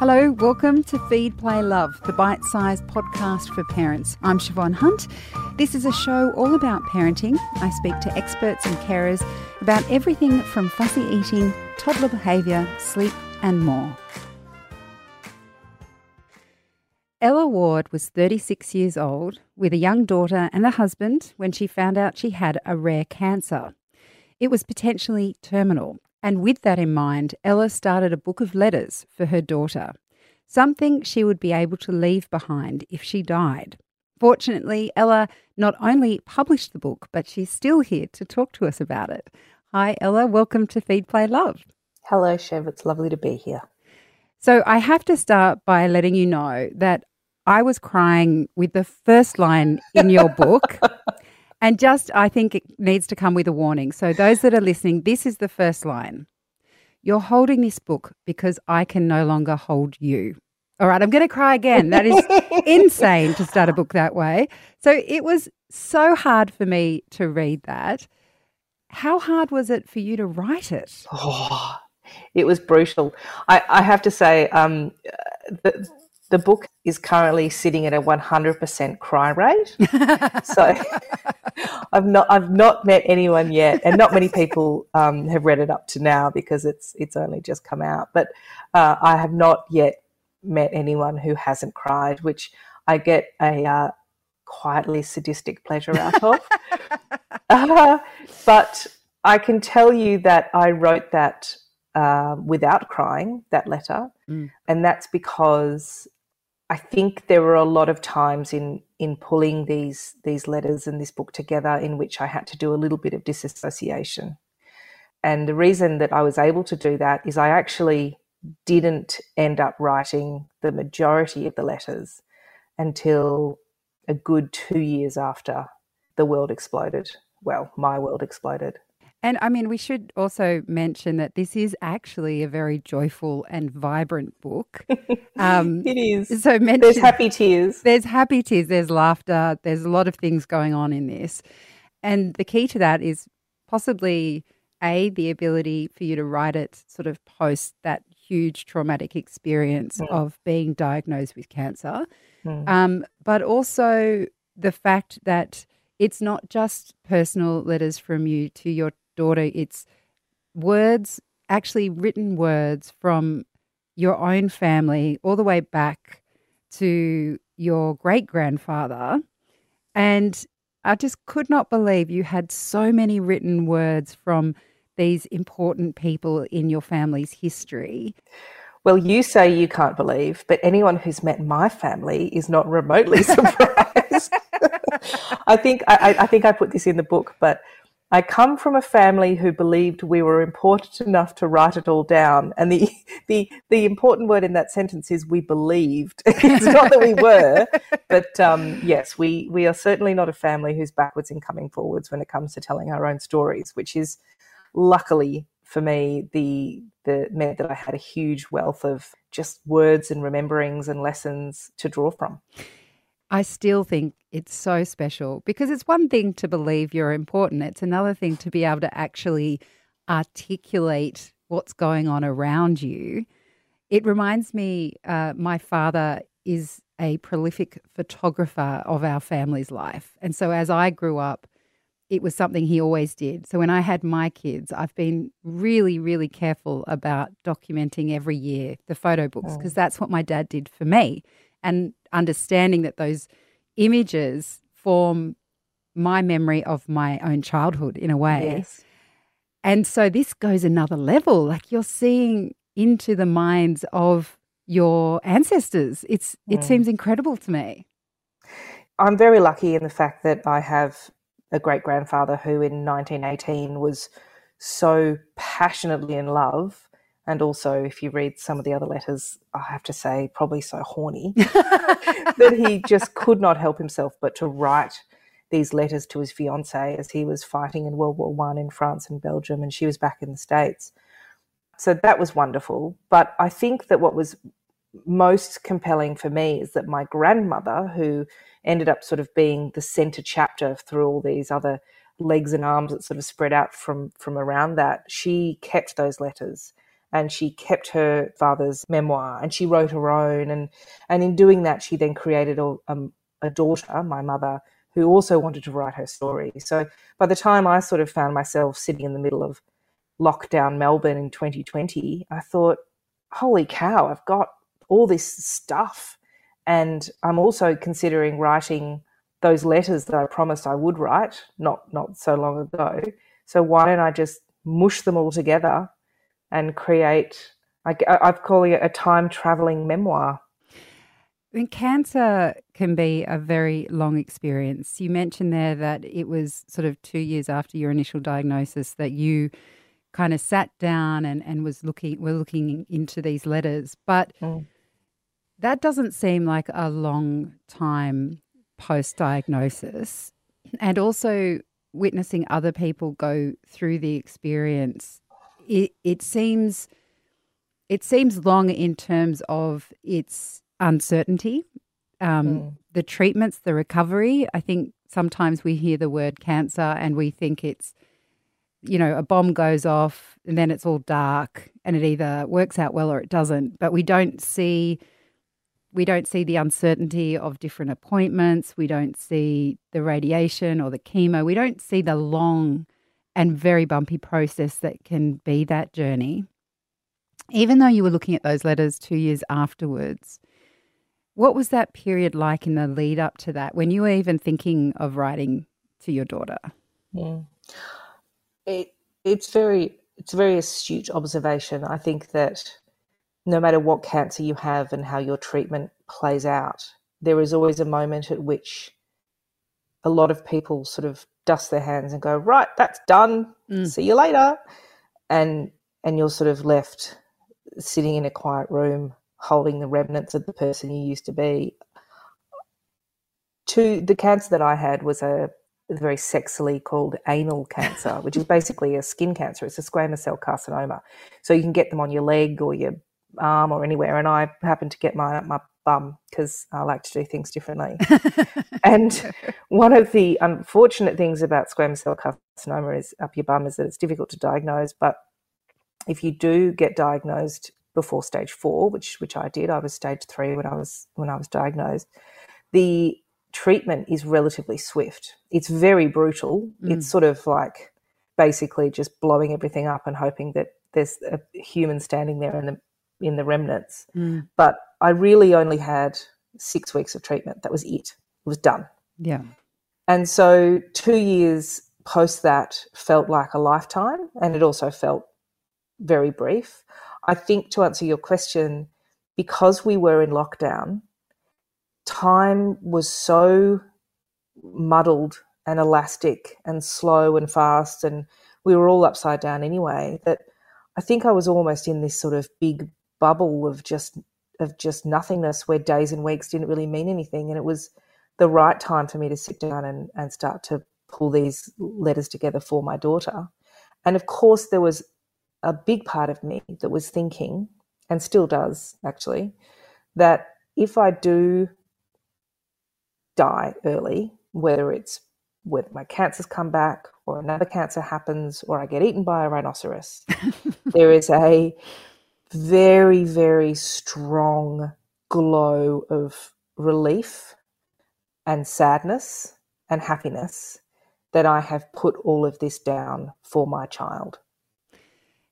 Hello, welcome to Feed, Play, Love, the bite sized podcast for parents. I'm Siobhan Hunt. This is a show all about parenting. I speak to experts and carers about everything from fussy eating, toddler behaviour, sleep, and more. Ella Ward was 36 years old with a young daughter and a husband when she found out she had a rare cancer. It was potentially terminal and with that in mind, Ella started a book of letters for her daughter, something she would be able to leave behind if she died. Fortunately, Ella not only published the book, but she's still here to talk to us about it. Hi, Ella. Welcome to Feed Play Love. Hello, Chev. It's lovely to be here. So, I have to start by letting you know that I was crying with the first line in your book. And just, I think it needs to come with a warning. So, those that are listening, this is the first line You're holding this book because I can no longer hold you. All right, I'm going to cry again. That is insane to start a book that way. So, it was so hard for me to read that. How hard was it for you to write it? Oh, it was brutal. I, I have to say, um, the, the book is currently sitting at a 100% cry rate. so I've not I've not met anyone yet, and not many people um, have read it up to now because it's it's only just come out. But uh, I have not yet met anyone who hasn't cried, which I get a uh, quietly sadistic pleasure out of. uh, but I can tell you that I wrote that uh, without crying, that letter. Mm. And that's because I think there were a lot of times in in pulling these these letters and this book together in which I had to do a little bit of disassociation. And the reason that I was able to do that is I actually didn't end up writing the majority of the letters until a good 2 years after the world exploded. Well, my world exploded. And I mean, we should also mention that this is actually a very joyful and vibrant book. Um, it is. So mention, there's happy tears. There's happy tears. There's laughter. There's a lot of things going on in this, and the key to that is possibly a the ability for you to write it sort of post that huge traumatic experience mm. of being diagnosed with cancer, mm. um, but also the fact that it's not just personal letters from you to your daughter, it's words, actually written words from your own family all the way back to your great grandfather. And I just could not believe you had so many written words from these important people in your family's history. Well, you say you can't believe, but anyone who's met my family is not remotely surprised. I think I, I, think I put this in the book, but I come from a family who believed we were important enough to write it all down. And the, the, the important word in that sentence is we believed. it's not that we were, but um, yes, we, we are certainly not a family who's backwards in coming forwards when it comes to telling our own stories, which is luckily for me the, the meant that I had a huge wealth of just words and rememberings and lessons to draw from. I still think it's so special because it's one thing to believe you're important, it's another thing to be able to actually articulate what's going on around you. It reminds me, uh, my father is a prolific photographer of our family's life. And so as I grew up, it was something he always did. So when I had my kids, I've been really, really careful about documenting every year the photo books because oh. that's what my dad did for me and understanding that those images form my memory of my own childhood in a way. Yes. And so this goes another level. Like you're seeing into the minds of your ancestors. It's mm. it seems incredible to me. I'm very lucky in the fact that I have a great grandfather who in 1918 was so passionately in love and also if you read some of the other letters i have to say probably so horny that he just could not help himself but to write these letters to his fiancee as he was fighting in world war one in france and belgium and she was back in the states. So that was wonderful. But i think that what was most compelling for me is that my grandmother who ended up sort of being the center chapter through all these other legs and arms that sort of spread out from from around that she kept those letters and she kept her father's memoir and she wrote her own and and in doing that she then created a, um, a daughter my mother who also wanted to write her story. So by the time i sort of found myself sitting in the middle of lockdown melbourne in 2020 i thought holy cow i've got all this stuff. And i'm also considering writing those letters that i promised i would write not not so long ago. So why don't i just mush them all together and create. I, I've called it a time traveling memoir. And cancer can be a very long experience. You mentioned there that it was sort of two years after your initial diagnosis that you kind of sat down and, and was looking were looking into these letters. But mm. that doesn't seem like a long time post diagnosis. And also witnessing other people go through the experience it, it seems it seems long in terms of its uncertainty, um, mm. the treatments, the recovery. I think sometimes we hear the word cancer and we think it's, you know, a bomb goes off and then it's all dark and it either works out well or it doesn't. But we don't see we don't see the uncertainty of different appointments. We don't see the radiation or the chemo. We don't see the long and very bumpy process that can be that journey. Even though you were looking at those letters two years afterwards, what was that period like in the lead up to that when you were even thinking of writing to your daughter? Mm. It, it's very it's a very astute observation. I think that no matter what cancer you have and how your treatment plays out, there is always a moment at which a lot of people sort of dust their hands and go, right, that's done. Mm. See you later. And and you're sort of left sitting in a quiet room holding the remnants of the person you used to be. To the cancer that I had was a very sexily called anal cancer, which is basically a skin cancer. It's a squamous cell carcinoma. So you can get them on your leg or your arm or anywhere. And I happened to get my my bum because I like to do things differently. and one of the unfortunate things about squamous cell carcinoma is up your bum is that it's difficult to diagnose. But if you do get diagnosed before stage four, which which I did, I was stage three when I was when I was diagnosed. The treatment is relatively swift. It's very brutal. Mm. It's sort of like basically just blowing everything up and hoping that there's a human standing there in the in the remnants. Mm. But I really only had six weeks of treatment. That was it. It was done. Yeah. And so two years post that felt like a lifetime and it also felt very brief. I think to answer your question, because we were in lockdown, time was so muddled and elastic and slow and fast and we were all upside down anyway that I think I was almost in this sort of big bubble of just of just nothingness where days and weeks didn't really mean anything. And it was the right time for me to sit down and, and start to pull these letters together for my daughter. And of course there was a big part of me that was thinking and still does actually that if i do die early whether it's whether my cancers come back or another cancer happens or i get eaten by a rhinoceros there is a very, very strong glow of relief and sadness and happiness that I have put all of this down for my child.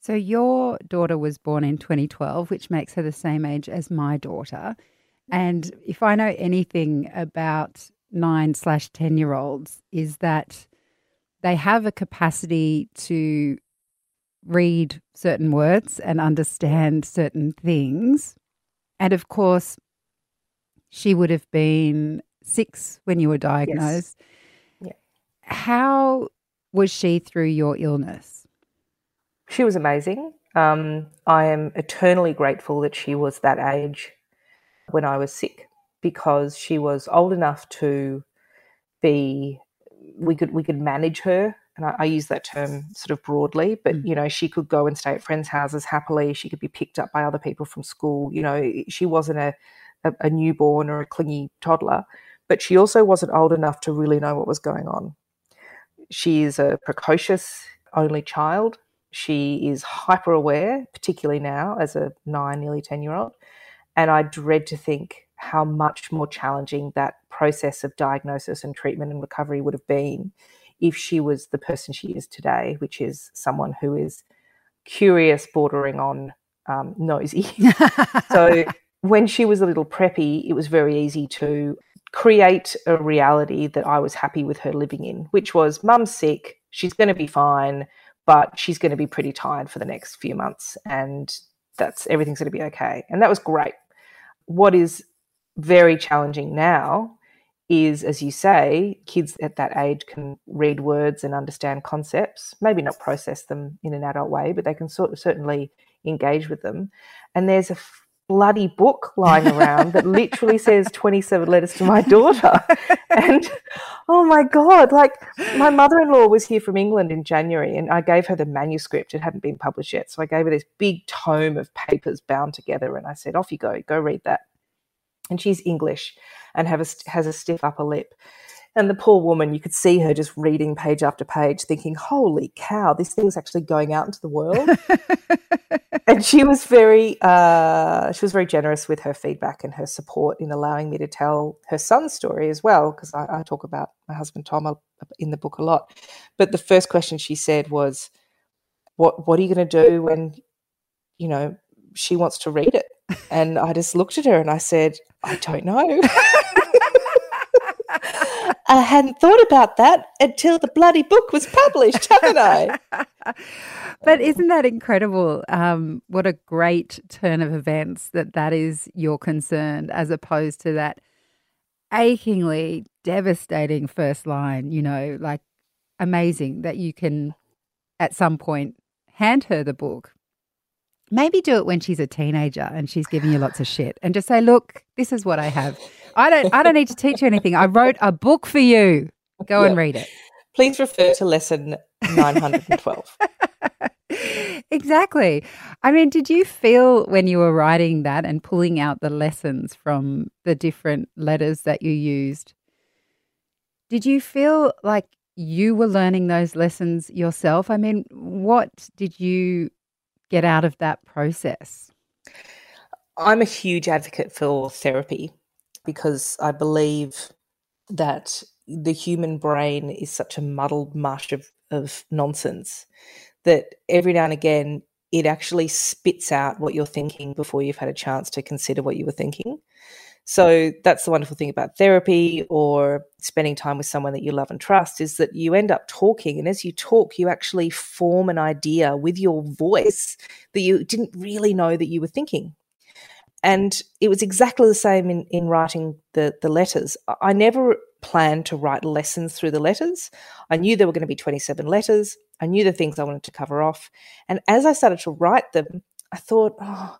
So, your daughter was born in 2012, which makes her the same age as my daughter. And if I know anything about nine slash 10 year olds, is that they have a capacity to read certain words and understand certain things. And of course, she would have been six when you were diagnosed. Yes. Yeah. How was she through your illness? She was amazing. Um, I am eternally grateful that she was that age when I was sick because she was old enough to be we could we could manage her and I, I, use that term sort of broadly, but mm. you know, she could go and stay at friends' houses happily. She could be picked up by other people from school. You know, she wasn't a, a, a newborn or a clingy toddler, but she also wasn't old enough to really know what was going on. She is a precocious only child. She is hyper aware, particularly now as a nine, nearly 10 year old. And I dread to think how much more challenging that process of diagnosis and treatment and recovery would have been if she was the person she is today, which is someone who is curious, bordering on um, nosy. so when she was a little preppy, it was very easy to create a reality that I was happy with her living in, which was mum's sick, she's going to be fine, but she's going to be pretty tired for the next few months and that's everything's going to be okay. And that was great. What is very challenging now is, as you say, kids at that age can read words and understand concepts, maybe not process them in an adult way, but they can sort of certainly engage with them. And there's a bloody book lying around that literally says 27 letters to my daughter. and oh my God, like my mother in law was here from England in January and I gave her the manuscript. It hadn't been published yet. So I gave her this big tome of papers bound together and I said, off you go, go read that. And she's English and have a, has a stiff upper lip. And the poor woman, you could see her just reading page after page, thinking, holy cow, this thing's actually going out into the world. and she was very uh, she was very generous with her feedback and her support in allowing me to tell her son's story as well, because I, I, talk about my husband Tom in the book a lot. But the first question she said was, What what are you gonna do when, you know, she wants to read it? And I just looked at her and I said, I don't know. I hadn't thought about that until the bloody book was published, haven't I? but isn't that incredible? Um, what a great turn of events that that is your concern, as opposed to that achingly devastating first line. You know, like amazing that you can at some point hand her the book. Maybe do it when she's a teenager and she's giving you lots of shit, and just say, "Look, this is what I have." I don't I don't need to teach you anything. I wrote a book for you. Go and read it. Please refer to lesson 912. exactly. I mean, did you feel when you were writing that and pulling out the lessons from the different letters that you used? Did you feel like you were learning those lessons yourself? I mean, what did you get out of that process? I'm a huge advocate for therapy because I believe that the human brain is such a muddled mush of, of nonsense that every now and again it actually spits out what you're thinking before you've had a chance to consider what you were thinking. So that's the wonderful thing about therapy or spending time with someone that you love and trust is that you end up talking. And as you talk, you actually form an idea with your voice that you didn't really know that you were thinking and it was exactly the same in, in writing the, the letters. I never planned to write lessons through the letters. I knew there were going to be 27 letters. I knew the things I wanted to cover off. And as I started to write them, I thought, oh,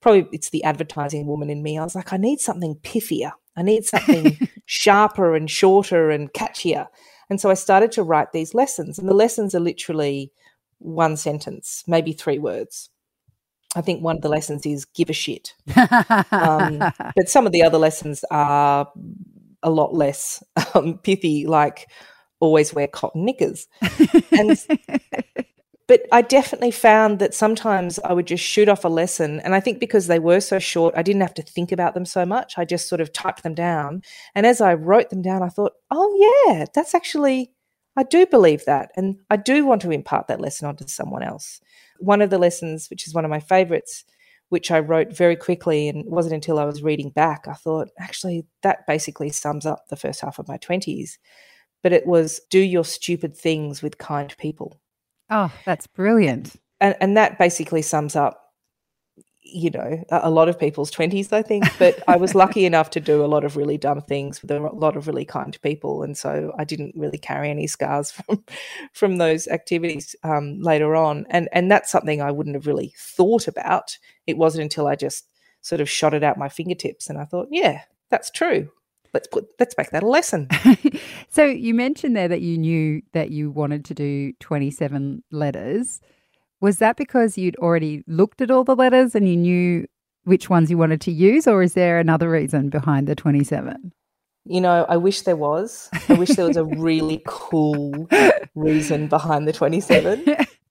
probably it's the advertising woman in me. I was like, I need something piffier. I need something sharper and shorter and catchier. And so I started to write these lessons. And the lessons are literally one sentence, maybe three words. I think one of the lessons is give a shit. um, but some of the other lessons are a lot less um, pithy, like always wear cotton knickers. And but I definitely found that sometimes I would just shoot off a lesson, and I think because they were so short, I didn't have to think about them so much. I just sort of typed them down, and as I wrote them down, I thought, "Oh yeah, that's actually." I do believe that, and I do want to impart that lesson onto someone else one of the lessons, which is one of my favorites, which I wrote very quickly, and it wasn't until I was reading back, I thought, actually, that basically sums up the first half of my 20s. But it was do your stupid things with kind people. Oh, that's brilliant. And, and that basically sums up you know, a lot of people's 20s, I think. But I was lucky enough to do a lot of really dumb things with a lot of really kind people. And so I didn't really carry any scars from, from those activities um, later on. And, and that's something I wouldn't have really thought about. It wasn't until I just sort of shot it out my fingertips and I thought, yeah, that's true. Let's put let's make that a lesson. so you mentioned there that you knew that you wanted to do 27 letters. Was that because you'd already looked at all the letters and you knew which ones you wanted to use, or is there another reason behind the 27? You know, I wish there was. I wish there was a really cool reason behind the 27.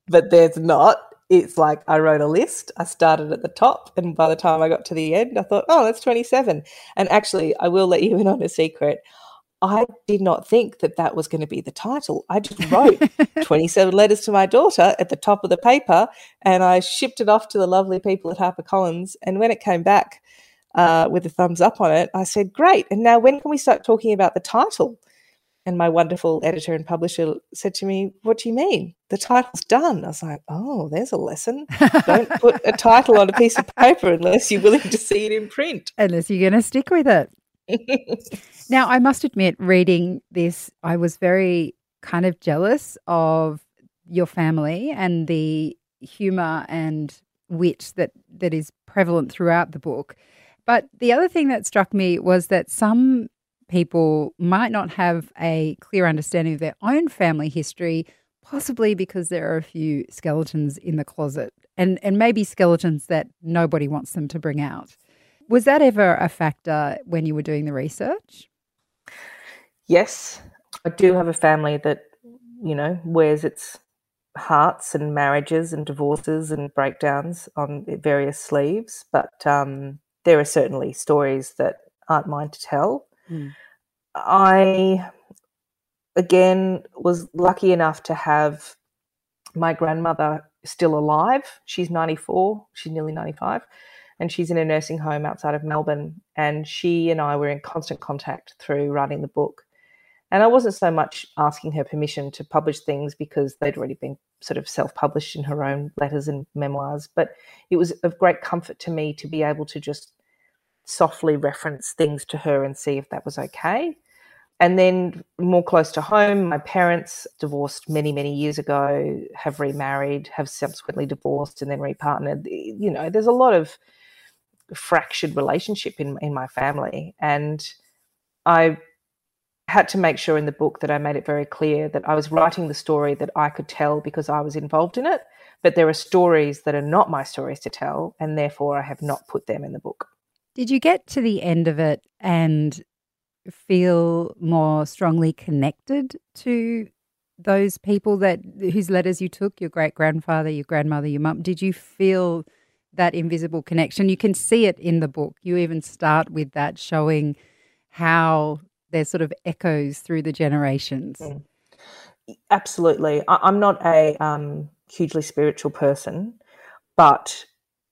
but there's not. It's like I wrote a list. I started at the top, and by the time I got to the end, I thought, oh, that's 27. And actually, I will let you in on a secret. I did not think that that was going to be the title. I just wrote 27 letters to my daughter at the top of the paper and I shipped it off to the lovely people at HarperCollins. And when it came back uh, with a thumbs up on it, I said, Great. And now when can we start talking about the title? And my wonderful editor and publisher said to me, What do you mean? The title's done. I was like, Oh, there's a lesson. Don't put a title on a piece of paper unless you're willing to see it in print. Unless you're going to stick with it. now, I must admit, reading this, I was very kind of jealous of your family and the humor and wit that, that is prevalent throughout the book. But the other thing that struck me was that some people might not have a clear understanding of their own family history, possibly because there are a few skeletons in the closet and, and maybe skeletons that nobody wants them to bring out. Was that ever a factor when you were doing the research? Yes. I do have a family that, you know, wears its hearts and marriages and divorces and breakdowns on various sleeves, but um, there are certainly stories that aren't mine to tell. Mm. I, again, was lucky enough to have my grandmother still alive. She's 94, she's nearly 95 and she's in a nursing home outside of Melbourne. And she and I were in constant contact through writing the book. And I wasn't so much asking her permission to publish things because they'd already been sort of self published in her own letters and memoirs, but it was of great comfort to me to be able to just softly reference things to her and see if that was okay. And then more close to home, my parents divorced many, many years ago, have remarried, have subsequently divorced and then repartnered. You know, there's a lot of fractured relationship in in my family, and I had to make sure in the book that I made it very clear that I was writing the story that I could tell because I was involved in it. But there are stories that are not my stories to tell, and therefore I have not put them in the book. Did you get to the end of it and feel more strongly connected to those people that whose letters you took, your great grandfather, your grandmother, your mum? Did you feel that invisible connection. You can see it in the book. You even start with that showing how there's sort of echoes through the generations. Mm. Absolutely. I, am not a um, hugely spiritual person, but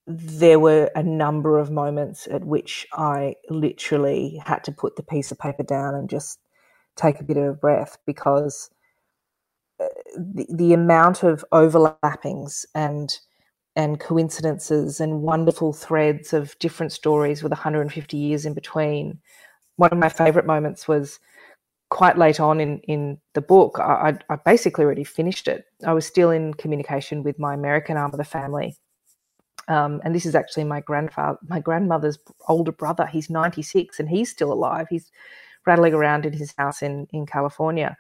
there were a number of moments at which I literally had to put the piece of paper down and just take a bit of a breath because uh, the, the amount of overlappings and and coincidences and wonderful threads of different stories with 150 years in between. One of my favorite moments was quite late on in, in the book. I, I basically already finished it. I was still in communication with my American arm of the family. Um, and this is actually my grandfather, my grandmother's older brother. He's 96 and he's still alive. He's rattling around in his house in, in California.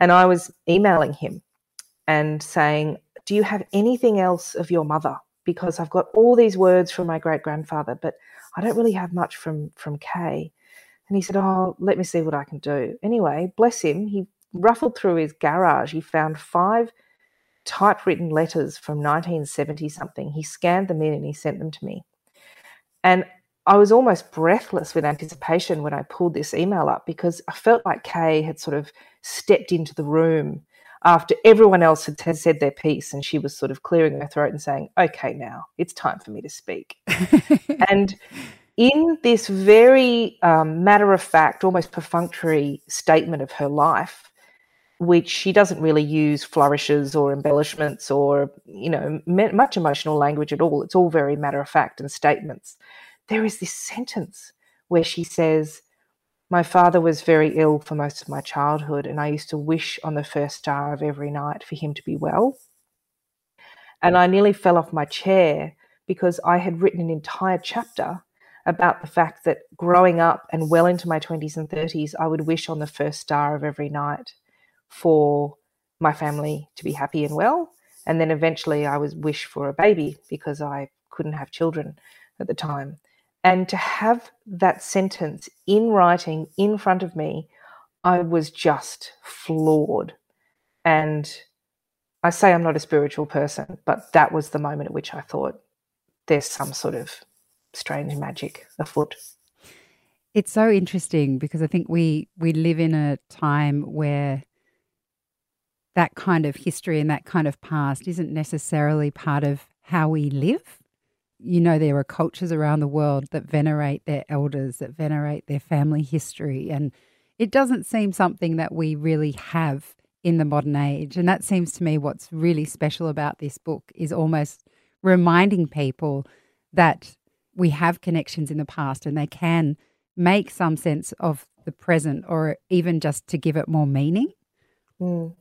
And I was emailing him and saying, do you have anything else of your mother? Because I've got all these words from my great grandfather, but I don't really have much from from Kay. And he said, Oh, let me see what I can do. Anyway, bless him, he ruffled through his garage. He found five typewritten letters from 1970 something. He scanned them in and he sent them to me. And I was almost breathless with anticipation when I pulled this email up because I felt like Kay had sort of stepped into the room after everyone else had, had said their piece and she was sort of clearing her throat and saying, okay, now it's time for me to speak. and in this very um, matter of fact, almost perfunctory statement of her life, which she doesn't really use flourishes or embellishments or, you know, much emotional language at all. It's all very matter of fact and statements. There is this sentence where she says, my father was very ill for most of my childhood, and I used to wish on the first star of every night for him to be well. And I nearly fell off my chair because I had written an entire chapter about the fact that growing up and well into my 20s and 30s, I would wish on the first star of every night for my family to be happy and well. And then eventually I would wish for a baby because I couldn't have children at the time. And to have that sentence in writing in front of me, I was just floored. And I say I'm not a spiritual person, but that was the moment at which I thought there's some sort of strange magic afoot. It's so interesting because I think we we live in a time where that kind of history and that kind of past isn't necessarily part of how we live. You know, there are cultures around the world that venerate their elders, that venerate their family history. And it doesn't seem something that we really have in the modern age. And that seems to me what's really special about this book is almost reminding people that we have connections in the past and they can make some sense of the present or even just to give it more meaning. Mm.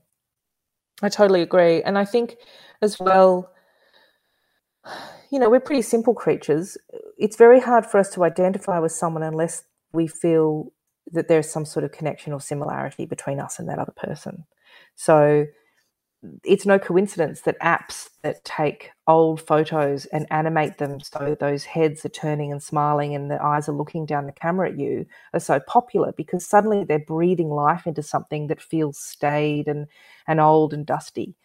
I totally agree. And I think as well, you know, we're pretty simple creatures. It's very hard for us to identify with someone unless we feel that there's some sort of connection or similarity between us and that other person. So it's no coincidence that apps that take old photos and animate them so those heads are turning and smiling and the eyes are looking down the camera at you are so popular because suddenly they're breathing life into something that feels staid and, and old and dusty.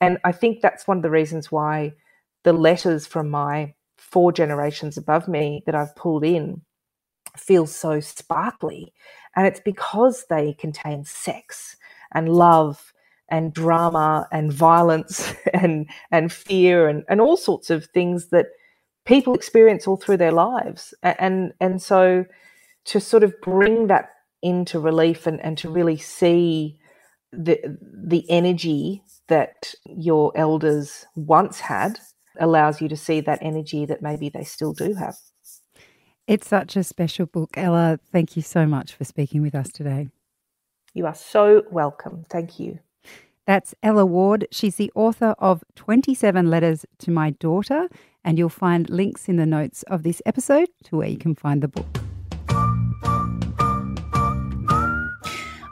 And I think that's one of the reasons why the letters from my four generations above me that I've pulled in feel so sparkly. And it's because they contain sex and love and drama and violence and and fear and, and all sorts of things that people experience all through their lives and and so to sort of bring that into relief and, and to really see the the energy that your elders once had allows you to see that energy that maybe they still do have. It's such a special book, Ella. Thank you so much for speaking with us today. You are so welcome. Thank you. That's Ella Ward. She's the author of 27 Letters to My Daughter, and you'll find links in the notes of this episode to where you can find the book.